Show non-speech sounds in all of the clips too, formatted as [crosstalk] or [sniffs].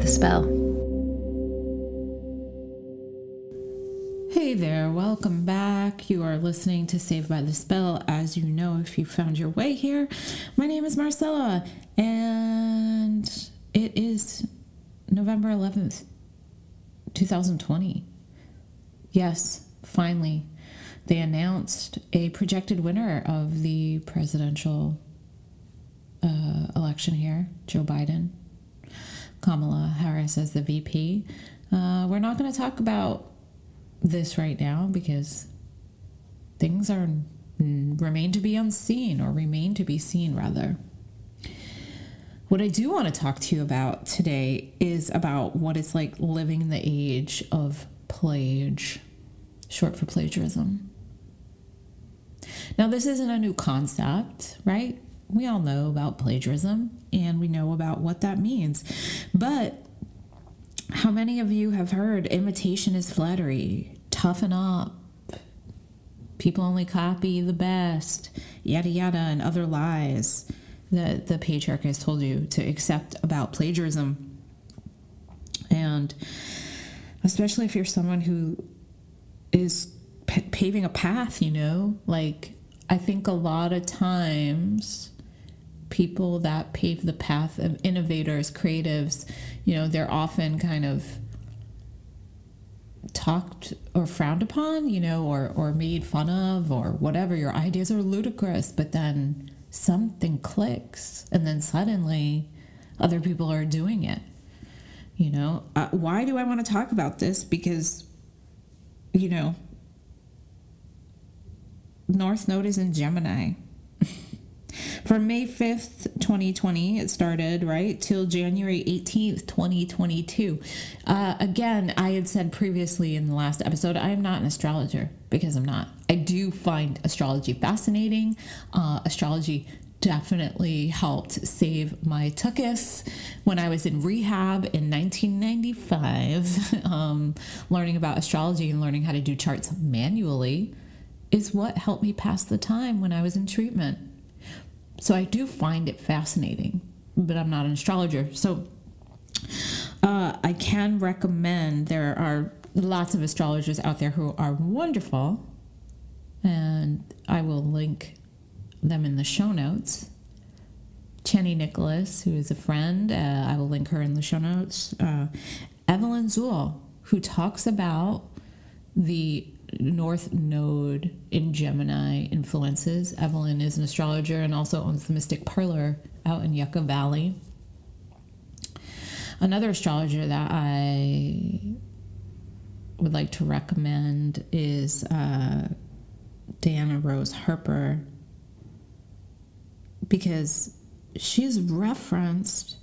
the Spell. Hey there, welcome back. You are listening to Saved by the Spell. As you know, if you found your way here, my name is Marcella, and it is November 11th, 2020. Yes, finally, they announced a projected winner of the presidential uh, election here, Joe Biden. Kamala Harris as the VP. Uh, we're not going to talk about this right now because things are remain to be unseen or remain to be seen rather. What I do want to talk to you about today is about what it's like living in the age of plage, short for plagiarism. Now, this isn't a new concept, right? We all know about plagiarism and we know about what that means. But how many of you have heard imitation is flattery? Toughen up. People only copy the best, yada yada, and other lies that the patriarch has told you to accept about plagiarism. And especially if you're someone who is p- paving a path, you know, like I think a lot of times people that pave the path of innovators, creatives, you know, they're often kind of talked or frowned upon, you know, or, or made fun of or whatever. Your ideas are ludicrous, but then something clicks and then suddenly other people are doing it. You know, uh, why do I want to talk about this? Because, you know, North Node is in Gemini. From May 5th, 2020, it started, right, till January 18th, 2022. Uh, again, I had said previously in the last episode, I am not an astrologer because I'm not. I do find astrology fascinating. Uh, astrology definitely helped save my tuchus when I was in rehab in 1995. [laughs] um, learning about astrology and learning how to do charts manually is what helped me pass the time when I was in treatment. So I do find it fascinating, but I'm not an astrologer. So uh, I can recommend there are lots of astrologers out there who are wonderful, and I will link them in the show notes. Chani Nicholas, who is a friend, uh, I will link her in the show notes. Uh, Evelyn Zuhl, who talks about the North Node in Gemini influences. Evelyn is an astrologer and also owns the Mystic Parlor out in Yucca Valley. Another astrologer that I would like to recommend is uh, Diana Rose Harper because she's referenced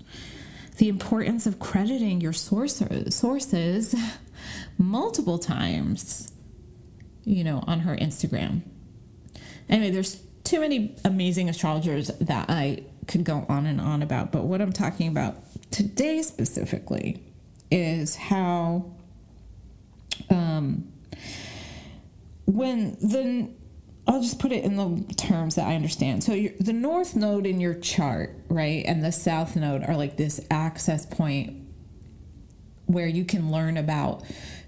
the importance of crediting your sources, sources [laughs] multiple times you know, on her Instagram. Anyway, there's too many amazing astrologers that I could go on and on about, but what I'm talking about today specifically is how um, when the I'll just put it in the terms that I understand. So the north node in your chart, right, and the south node are like this access point where you can learn about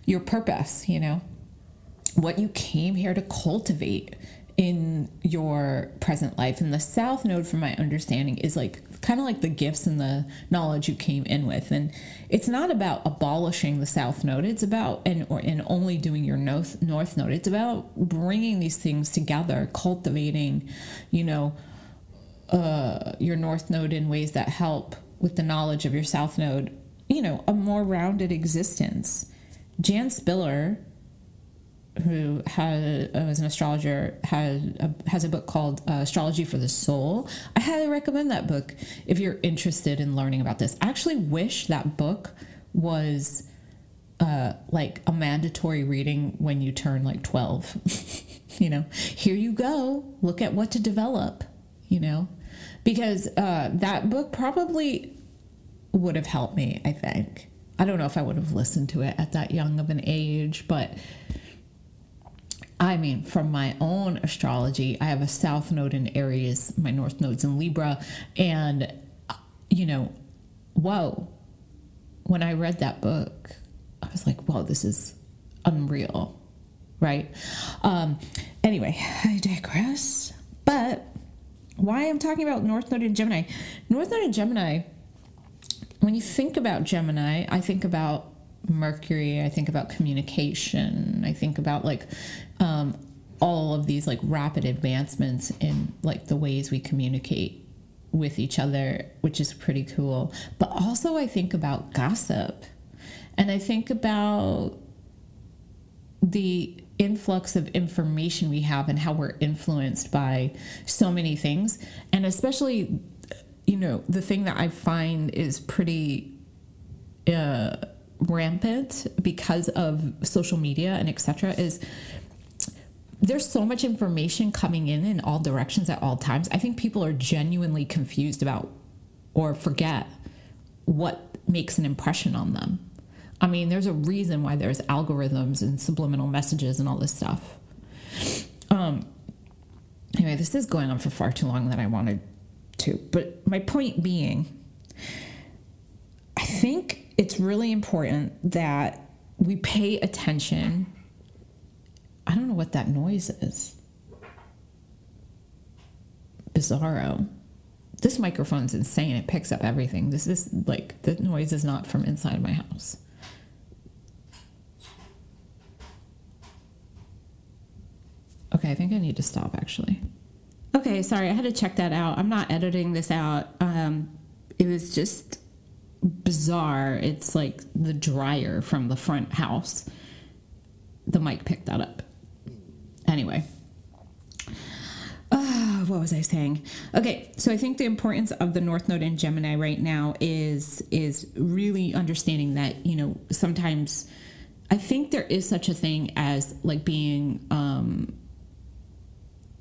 your purpose, you know, what you came here to cultivate in your present life. And the south node, from my understanding, is like kind of like the gifts and the knowledge you came in with. And it's not about abolishing the south node. It's about and or and only doing your north north node. It's about bringing these things together, cultivating, you know, uh, your north node in ways that help with the knowledge of your south node. You know, a more rounded existence. Jan Spiller who has, uh, was an astrologer, has a, has a book called uh, Astrology for the Soul. I highly recommend that book if you're interested in learning about this. I actually wish that book was uh, like a mandatory reading when you turn like 12. [laughs] you know, here you go, look at what to develop, you know, because uh, that book probably would have helped me, I think. I don't know if I would have listened to it at that young of an age, but I mean, from my own astrology, I have a south node in Aries, my north node's in Libra, and, you know, whoa, when I read that book, I was like, wow, this is unreal, right? Um, anyway, I digress. But why I'm talking about North Node in Gemini. North Node in Gemini, when you think about Gemini, I think about Mercury, I think about communication, I think about like um, all of these like rapid advancements in like the ways we communicate with each other, which is pretty cool. But also, I think about gossip and I think about the influx of information we have and how we're influenced by so many things. And especially, you know, the thing that I find is pretty. Uh, rampant because of social media and etc is there's so much information coming in in all directions at all times. I think people are genuinely confused about or forget what makes an impression on them. I mean, there's a reason why there's algorithms and subliminal messages and all this stuff. Um, anyway, this is going on for far too long than I wanted to. But my point being, I think it's really important that we pay attention what that noise is. Bizarro. This microphone's insane. It picks up everything. This is like, the noise is not from inside my house. Okay, I think I need to stop actually. Okay, sorry, I had to check that out. I'm not editing this out. Um, it was just bizarre. It's like the dryer from the front house. The mic picked that up. Anyway. Uh, what was I saying? Okay, so I think the importance of the North Node in Gemini right now is is really understanding that you know sometimes I think there is such a thing as like being um,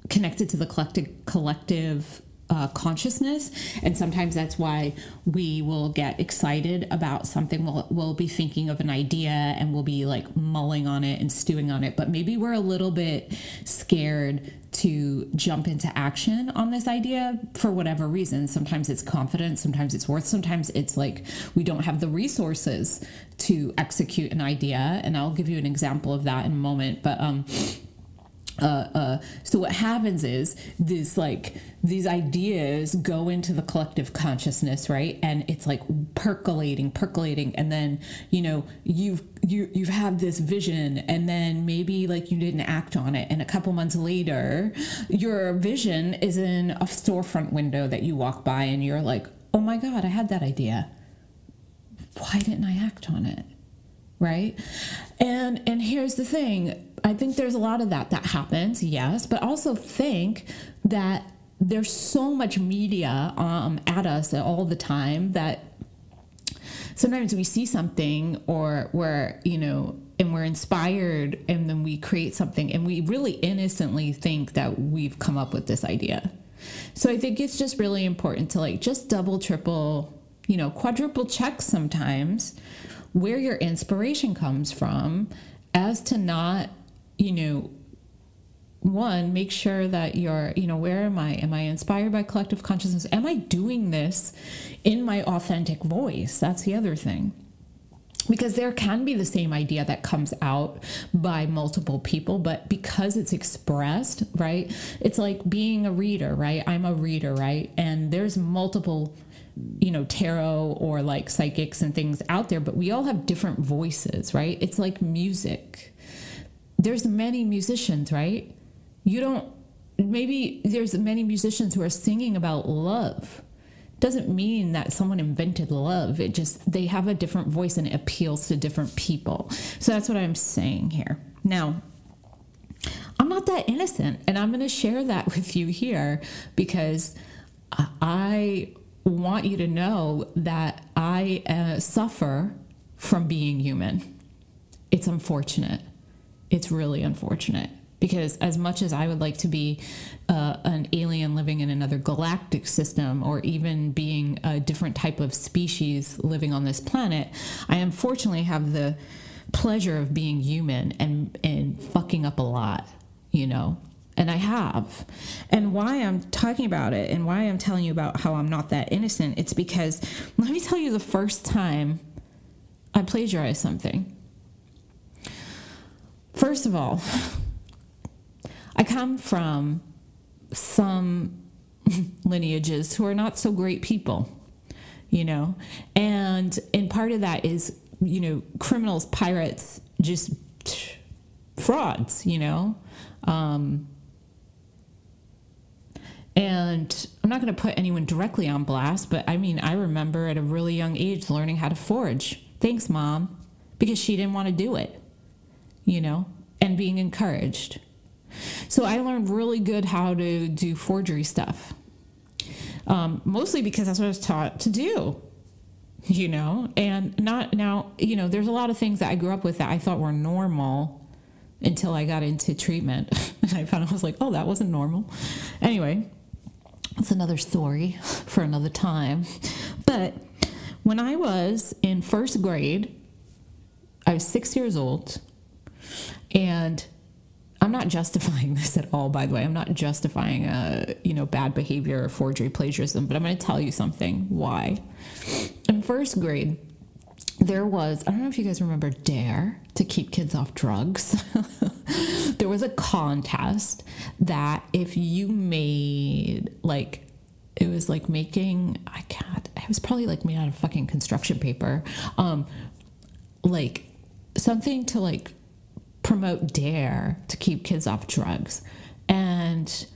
connected to the collective collective uh, consciousness. And sometimes that's why we will get excited about something. We'll, we'll be thinking of an idea and we'll be like mulling on it and stewing on it. But maybe we're a little bit scared to jump into action on this idea for whatever reason. Sometimes it's confidence, sometimes it's worth, sometimes it's like we don't have the resources to execute an idea. And I'll give you an example of that in a moment. But, um, uh, uh, so what happens is this like these ideas go into the collective consciousness right? And it's like percolating percolating. And then you know you've you you've had this vision and then maybe like you didn't act on it. And a couple months later your vision is in a storefront window that you walk by and you're like oh my god i had that idea. Why didn't i act on it right and and here's the thing I think there's a lot of that that happens, yes, but also think that there's so much media um, at us all the time that sometimes we see something or we're, you know, and we're inspired and then we create something and we really innocently think that we've come up with this idea. So I think it's just really important to like just double, triple, you know, quadruple check sometimes where your inspiration comes from as to not you know, one, make sure that you're, you know, where am I? Am I inspired by collective consciousness? Am I doing this in my authentic voice? That's the other thing. Because there can be the same idea that comes out by multiple people, but because it's expressed, right? It's like being a reader, right? I'm a reader, right? And there's multiple you know tarot or like psychics and things out there but we all have different voices right it's like music there's many musicians, right? You don't maybe there's many musicians who are singing about love. Doesn't mean that someone invented love. It just they have a different voice and it appeals to different people. So that's what I'm saying here. Now, I'm not that innocent, and I'm going to share that [laughs] with you here because I want you to know that I uh, suffer from being human. It's unfortunate it's really unfortunate because as much as I would like to be uh, an alien living in another galactic system or even being a different type of species living on this planet, I unfortunately have the pleasure of being human and and fucking up a lot, you know. And I have. And why I'm talking about it and why I'm telling you about how I'm not that innocent, it's because let me tell you the first time I plagiarized something. First of all, I come from some [laughs] lineages who are not so great people, you know, and and part of that is you know criminals, pirates, just [sniffs] frauds, you know. Um, and I'm not going to put anyone directly on blast, but I mean, I remember at a really young age learning how to forge. Thanks, mom, because she didn't want to do it, you know, and being encouraged. So I learned really good how to do forgery stuff, um, mostly because that's what I was taught to do, you know, and not now, you know, there's a lot of things that I grew up with that I thought were normal until I got into treatment. [laughs] and I found I was like, oh, that wasn't normal. Anyway, that's another story for another time. But when I was in first grade, I was six years old, and I'm not justifying [laughs] this at all, by the way. I'm not justifying a uh, you know bad behavior or forgery plagiarism, but I'm going to tell you something why. In first grade, there was I don't know if you guys remember Dare to keep kids off drugs. [laughs] there was a contest that if you made like it was like making I can't it was probably like made out of fucking construction paper. Um like something to like promote dare to keep kids off drugs. And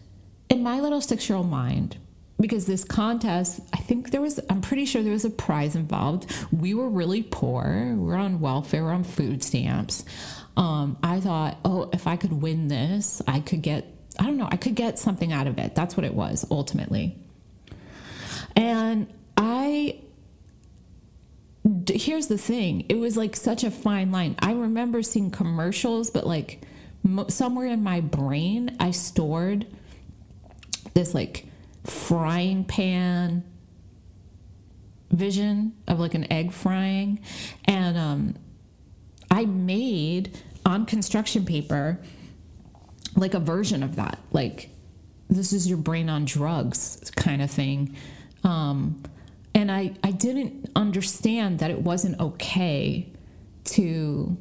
in my little 6-year-old mind, because this contest, I think there was, I'm pretty sure there was a prize involved. We were really poor. We are on welfare, we are on food stamps. Um, I thought, oh, if I could win this, I could get, I don't know, I could get something out of it. That's what it was ultimately. And I, here's the thing it was like such a fine line. I remember seeing commercials, but like somewhere in my brain, I stored this like frying pan vision of like an egg frying. And um, I made on construction paper like a version of that. Like, this is your brain on drugs kind of thing. Um, and I, I didn't understand that it wasn't okay to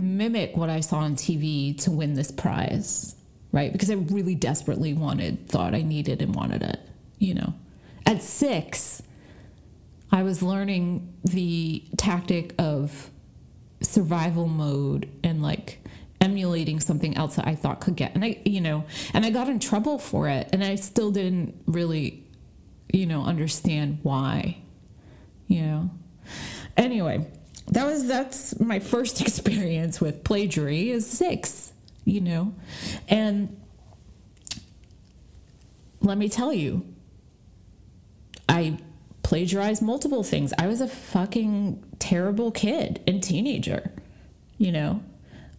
mimic what I saw on TV to win this prize right? Because I really desperately wanted, thought I needed and wanted it, you know. At six, I was learning the tactic of survival mode and like emulating something else that I thought could get. And I, you know, and I got in trouble for it. And I still didn't really, you know, understand why, you know. Anyway, that was that's my first [laughs] experience with plagiary is six you know? And let me tell you, I plagiarized multiple things. I was a fucking terrible kid and teenager, you know?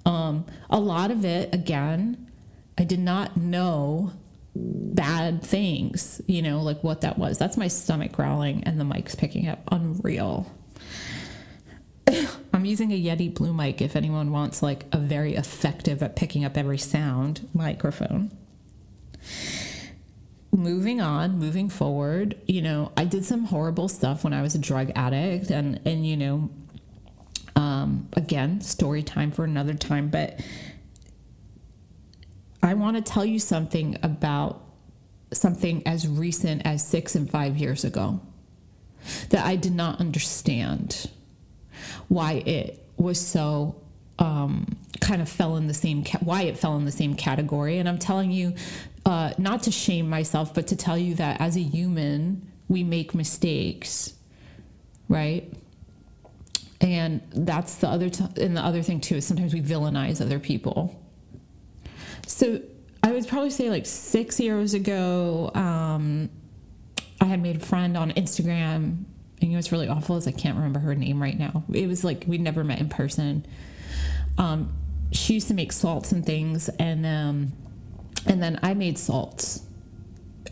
Um, a lot of it, again, I did not know bad things, you know, like what that was. That's my stomach growling and the mic's picking up. Unreal. I'm using a Yeti Blue mic if anyone wants like a very effective at picking up every sound microphone. Moving on, moving forward, you know, I did some horrible stuff when I was a drug addict and and you know, um again, story time for another time, but I want to tell you something about something as recent as 6 and 5 years ago that I did not understand why it was so um, kind of fell in the same ca- why it fell in the same category. And I'm telling you, uh, not to shame myself, but to tell you that as a human, we make mistakes, right? And that's the other t- and the other thing too is sometimes we villainize other people. So I would probably say like six years ago, um, I had made a friend on Instagram and you know what's really awful is I can't remember her name right now. It was like we'd never met in person. Um, she used to make salts and things, and um, and then I made salts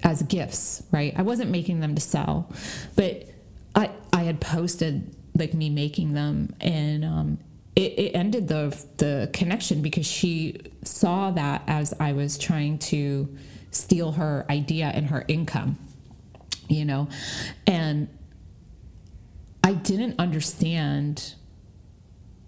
as gifts. Right, I wasn't making them to sell, but I I had posted like me making them, and um, it, it ended the the connection because she saw that as I was trying to steal her idea and her income, you know, and I didn't understand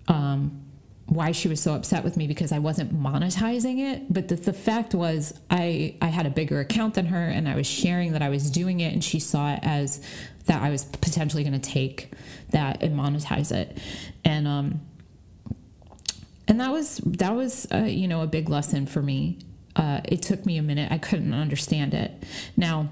um, why she was so upset with me because I wasn't monetizing it. But the, the fact was, I, I had a bigger account than her and I was sharing that I was doing it, and she saw it as that I was potentially going to take that and monetize it. And, um, and that was that was uh, you know a big lesson for me. Uh, it took me a minute; I couldn't understand it. Now,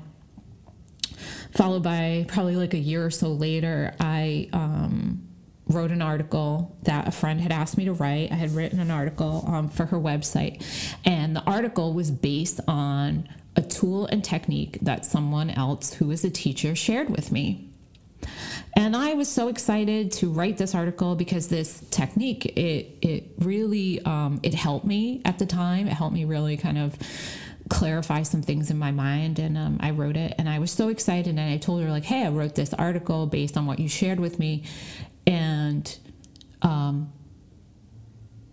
followed by probably like a year or so later, I um, wrote an article that a friend had asked me to write. I had written an article um, for her website, and the article was based on a tool and technique that someone else who is a teacher shared with me. And I was so excited to write this article because this technique it it really um, it helped me at the time. It helped me really kind of clarify some things in my mind and um, i wrote it and i was so excited and i told her like hey i wrote this article based on what you shared with me and um,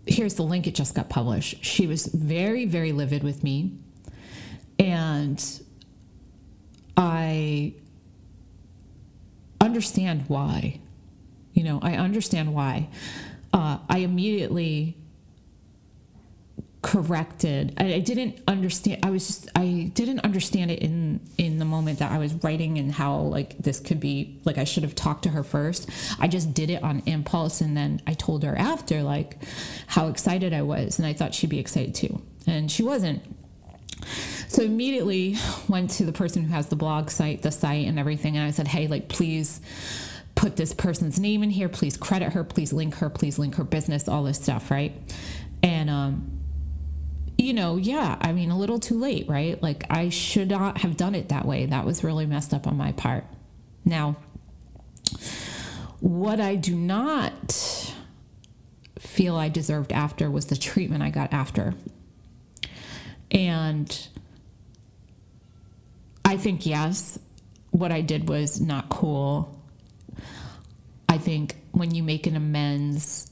here's the link it just got published. She was very very livid with me and i understand why you know i understand why. Uh, i immediately corrected. I, I, didn't understand i was just i didn't understand it in in the moment that i was writing and how like this could be like i should have talked to her first. I just did it on impulse and then i told her after like how excited i was and i thought she'd be excited too. And she wasn't. So immediately went to the person who has the blog site the site and everything and i said hey like please put this person's name in here. Please credit her. Please link her. Please link her business all this stuff right? And um you know, yeah, I mean, a little too late, right? Like, I should not have done it that way. That was really messed up on my part. Now, what I do not feel I deserved after was the treatment I got after. And I think, yes, what I did was not cool. I think when you make an amends,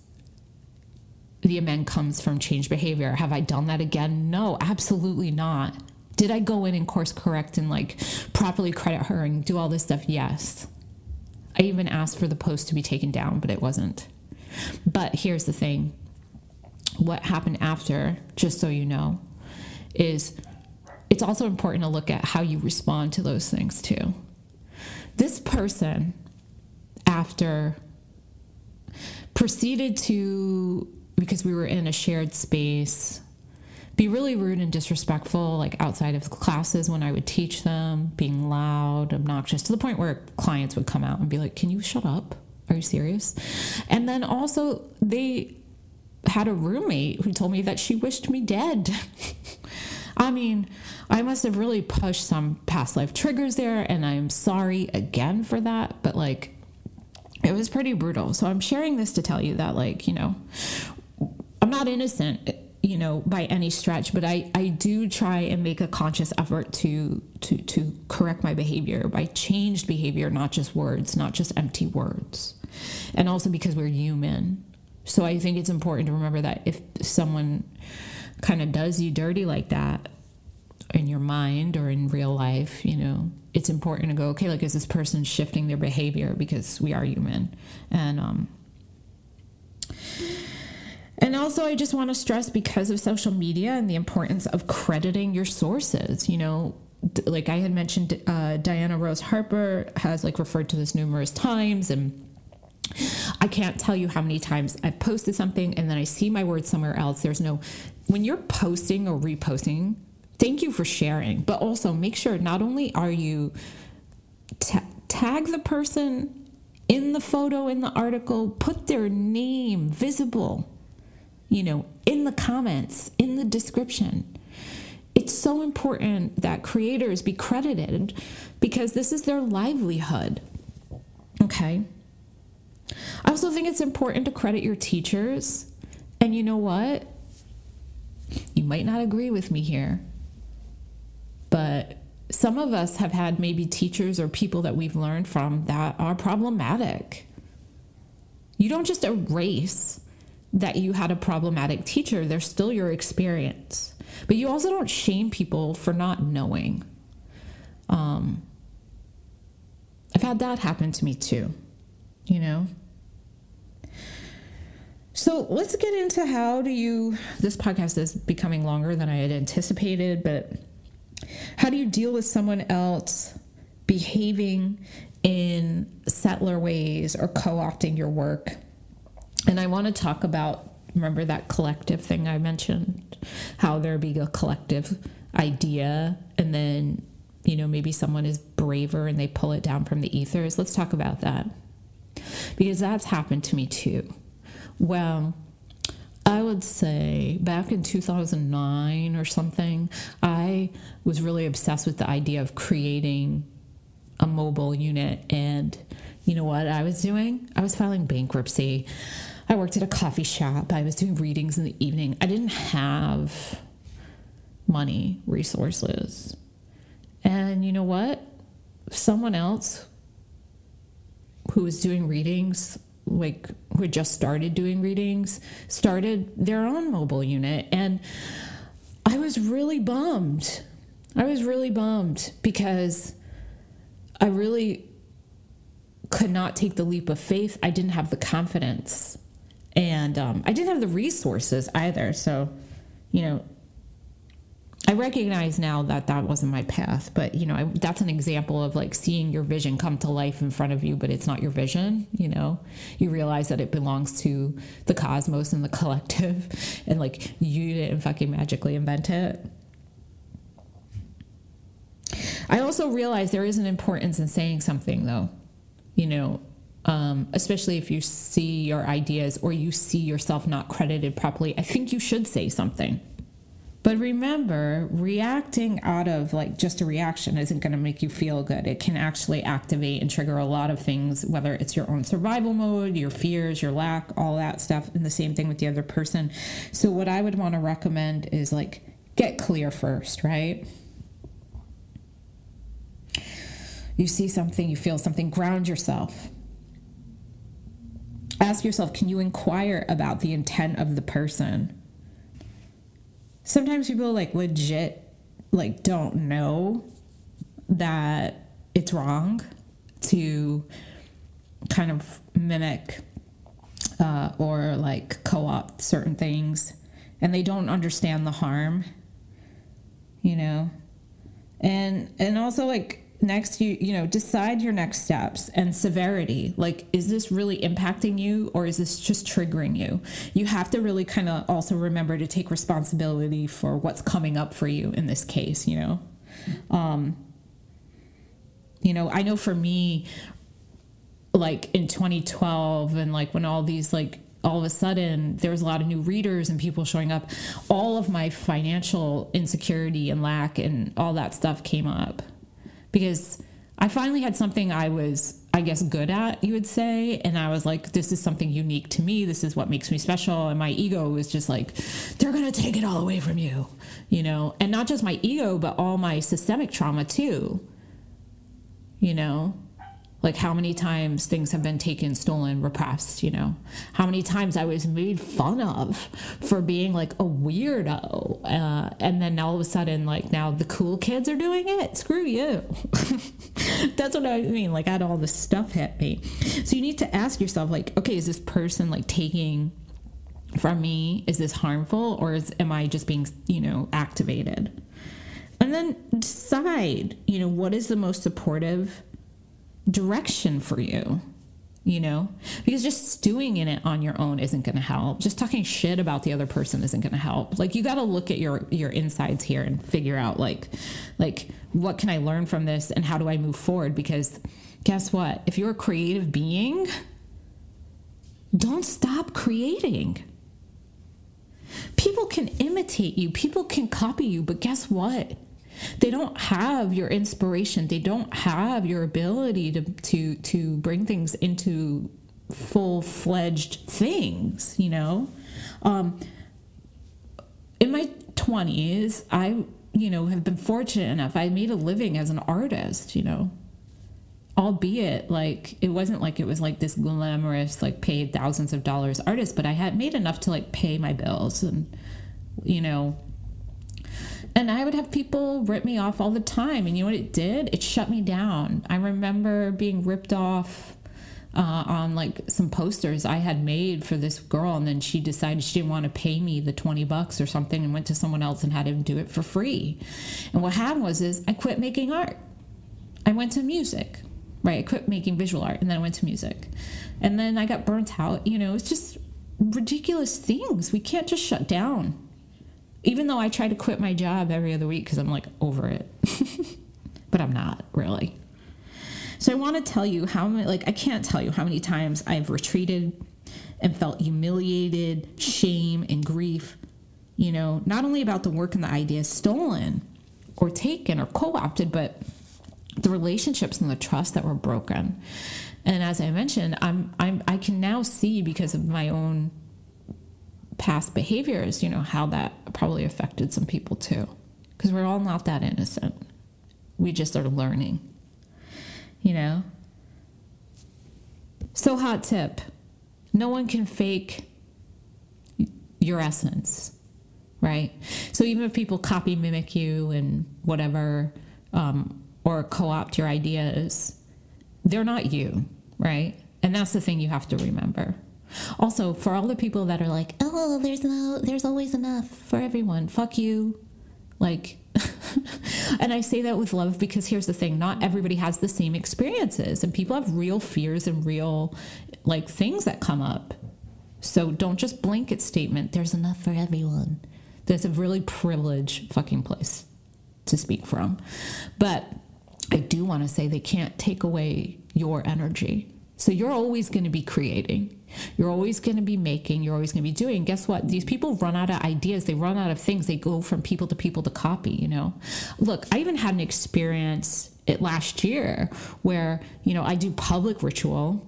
the amend comes from change behavior. Have I done that again? No, absolutely not. Did I go in and course correct and like properly credit her and do all this stuff? Yes. I even asked for the post to be taken down, but it wasn't. But here's the thing what happened after, just so you know, is it's also important to look at how you respond to those things too. This person, after proceeded to because we were in a shared space be really rude and disrespectful like outside of classes when i would teach them being loud obnoxious to the point where clients would come out and be like can you shut up? Are you serious? And then also they had a roommate who told me that she wished me dead. [laughs] I mean i must have really pushed some past life triggers there and i'm sorry again for that but like it was pretty brutal. So I'm sharing this to tell you that, like, you know, I'm not innocent, you know, by any stretch, but I, I do try and make a conscious effort to to to correct my behavior by changed behavior, not just words, not just empty words. And also because we're human. So I think it's important to remember that if someone kind of does you dirty like that in your mind or in real life, you know, it's important to go, okay, like is this person shifting their behavior because we are human? And um and also, I just want to stress because of social media and the importance of crediting your sources. You know, like I had mentioned, uh, Diana Rose Harper has like referred to this numerous times, and I can't tell you how many times I've posted something and then I see my words somewhere else. There's no, when you're posting or reposting, thank you for sharing, but also make sure not only are you tag the person in the photo, in the article, put their name visible you know, in the comments, in the description. It's so important that creators be credited because this is their livelihood. Okay. I also think it's important to credit your teachers. And you know what? You might not agree with me here, but some of us have had maybe teachers or people that we've learned from that are problematic. You don't just erase that you had a problematic teacher, they're still your experience. But you also don't shame people for not knowing. Um, I've had that happen to me too. you know? So let's get into how do you, this podcast is becoming longer than I had anticipated, but how do you deal with someone else behaving in settler ways or co opting your work? And I want to talk about, remember that collective thing I mentioned? How there be a collective idea and then, you know, maybe someone is braver and they pull it down from the ethers. Let's talk about that because that's happened to me too. Well, I would say back in 2009 or something, I was really obsessed with the idea of creating a mobile unit. And you know what I was doing? I was filing bankruptcy. I worked at a coffee shop. I was doing readings in the evening. I didn't have money, resources. And you know what? Someone else who was doing readings, like who had just started doing readings, started their own mobile unit. And I was really bummed. I was really bummed because I really could not take the leap of faith. I didn't have the confidence. And um, I didn't have the resources either. So, you know, I recognize now that that wasn't my path, but you know, I, that's an example of like seeing your vision come to life in front of you, but it's not your vision. You know, you realize that it belongs to the cosmos and the collective, [laughs] and like you didn't fucking magically invent it. I also realize there is an importance in saying something, though. You know, um, especially if you see your ideas or you see yourself not credited properly. I think you should say something but remember, reacting out of like just a reaction isn't going to make you feel good. It can actually activate and trigger a lot of things, whether it's your own survival mode, your fears, your lack, all that stuff, and the same thing with the other person. So, what I would want to recommend is like get clear first, right? You see something, you feel something, ground yourself. Ask yourself, can you inquire about the intent of the person? sometimes people like legit like don't know that it's wrong to kind of mimic uh, or like co-opt certain things and they don't understand the harm you know and and also like next you you know decide your next steps and severity. Like is this really impacting you or is this just triggering you? You have to really kind of also remember to take responsibility for what's coming up for you in this case you know? Um you know i know for me like in 2012 and like when all these like all of a sudden there was a lot of new readers and people showing up all of my financial insecurity and lack and all that stuff came up because I finally had something I was, I guess, good at, you would say. And I was like, this is something unique to me. This is what makes me special. And my ego was just like, they're going to take it all away from you, you know? And not just my ego, but all my systemic trauma too, you know? Like how many times things have been taken stolen repressed you know? How many times i was made fun of for being like a weirdo uh, and then all of a sudden like now the cool kids are doing it? Screw you. [laughs] That's what i mean like i had all this stuff hit me. So you need to ask yourself like okay is this person like taking from me is this harmful or is, am i just being you know activated? And then decide you know what is the most supportive direction for you you know? Because just stewing in it on your own isn't going to help. Just talking shit about the other person isn't going to help. Like you got to look at your your insides here and figure out like like what can i learn from this and how do i move forward? Because guess what? If you're a creative being don't stop creating. People can imitate you. People can copy you. But guess what they don't have your inspiration. They don't have your ability to to to bring things into full-fledged things you know? Um, in my 20s i you know have been fortunate enough. I made a living as an artist you know? Albeit like it wasn't like it was like this glamorous like paid thousands of dollars artist but i had made enough to like pay my bills and you know and I would have people rip me off all the time. And you know what it did? It shut me down. I remember being ripped off uh, on like some posters I had made for this girl, and then she decided she didn't want to pay me the twenty bucks or something, and went to someone else and had him do it for free. And what happened was is I quit making art. I went to music, right? I quit making visual art, and then I went to music, and then I got burnt out. You know, it's just ridiculous things. We can't just shut down. Even though I try to quit my job every other week because I'm like over it, [laughs] but I'm not really. So I want to tell you how many, like, I can't tell you how many times I've retreated and felt humiliated, shame, and grief, you know, not only about the work and the ideas stolen or taken or co opted, but the relationships and the trust that were broken. And as I mentioned, I'm, I'm, I can now see because of my own past behaviors, you know, how that probably affected some people too. Because we're all not that innocent. We just are learning you know? So, hot tip no one can fake your essence, right? So, even if people copy, mimic you, and whatever, um, or co opt your ideas, they're not you, right? And that's the thing you have to remember. Also, for all the people that are like, "Oh, there's no, there's always enough for everyone," fuck you. Like, [laughs] and I say that with love because here's the thing not everybody has the same experiences, and people have real fears and real like things that come up. So don't just blanket statement, there's enough for everyone. That's a really privileged fucking place to speak from. But I do want to say they can't take away your energy. So you're always going to be creating. You're always going to be making, you're always going to be doing. Guess what? These people run out of ideas, they run out of things. They go from people to people to copy, you know? Look, I even had an experience it last year where, you know, I do public ritual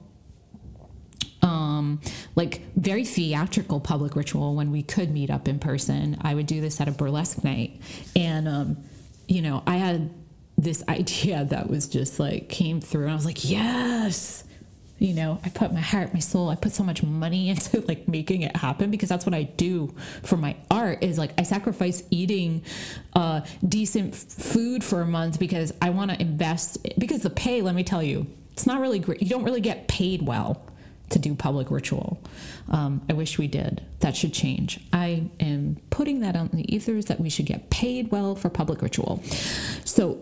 um, like very theatrical public ritual when we could meet up in person. I would do this at a burlesque night. And, um, you know, I had this [laughs] idea that was just like came through. And I was like, yes, you know i put my heart my soul i put so much money [laughs] into like making it happen because that's what i do for my art is like i sacrifice eating uh, decent food for a month because i want to invest because the pay let me tell you it's not really great. You don't really get paid well to do public ritual. Um, i wish we did. That should change. I am putting that on the ethers that we should get paid well for public ritual. So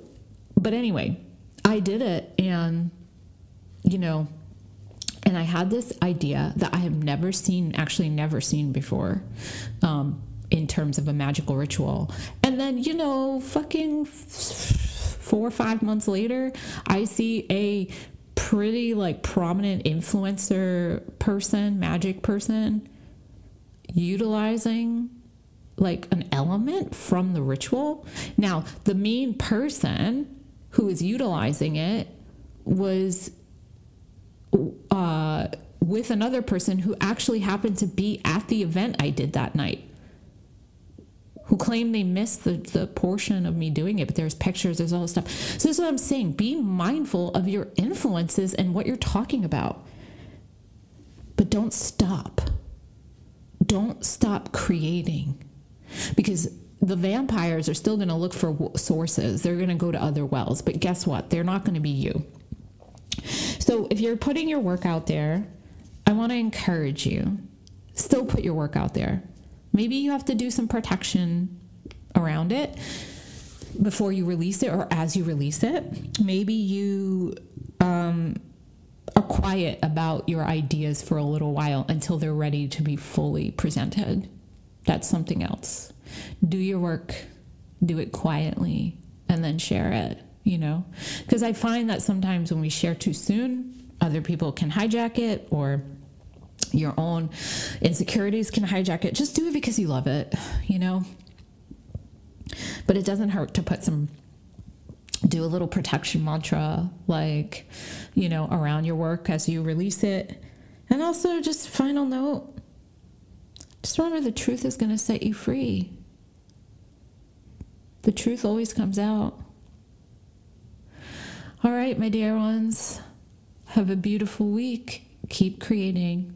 but anyway i did it and you know and I had this idea that I have never seen, actually, never seen before. Um, in terms of a magical ritual. And then, you know, fucking four or five months later, I see a pretty like prominent influencer person, magic person, utilizing like an element from the ritual. Now, the main person who is utilizing it was uh, with another person who actually happened to be at the event I did that night. Who claimed they missed the, the portion of me doing it, but there's pictures, there's all this stuff. So, this is what I'm saying. Be mindful of your influences and what you're talking about. But don't stop. Don't stop creating. Because the vampires are still going to look for sources. They're going to go to other wells. But guess what? They're not going to be you. So if you're putting your work out there, I want to encourage you. Still put your work out there. Maybe you have to do some protection around it before you release it or as you release it. Maybe you um, are quiet about your ideas for a little while until they're ready to be fully presented. That's something else. Do your work, do it quietly, and then share it you know? Because I find that sometimes when we share too soon, other people can hijack it or your own insecurities can hijack it. Just do it because you love it, you know? But it doesn't hurt to put some do a little protection mantra like you know around your work as you release it and also just final note just remember the truth is going to set you free the truth always comes out all right, my dear ones, have a beautiful week. Keep creating.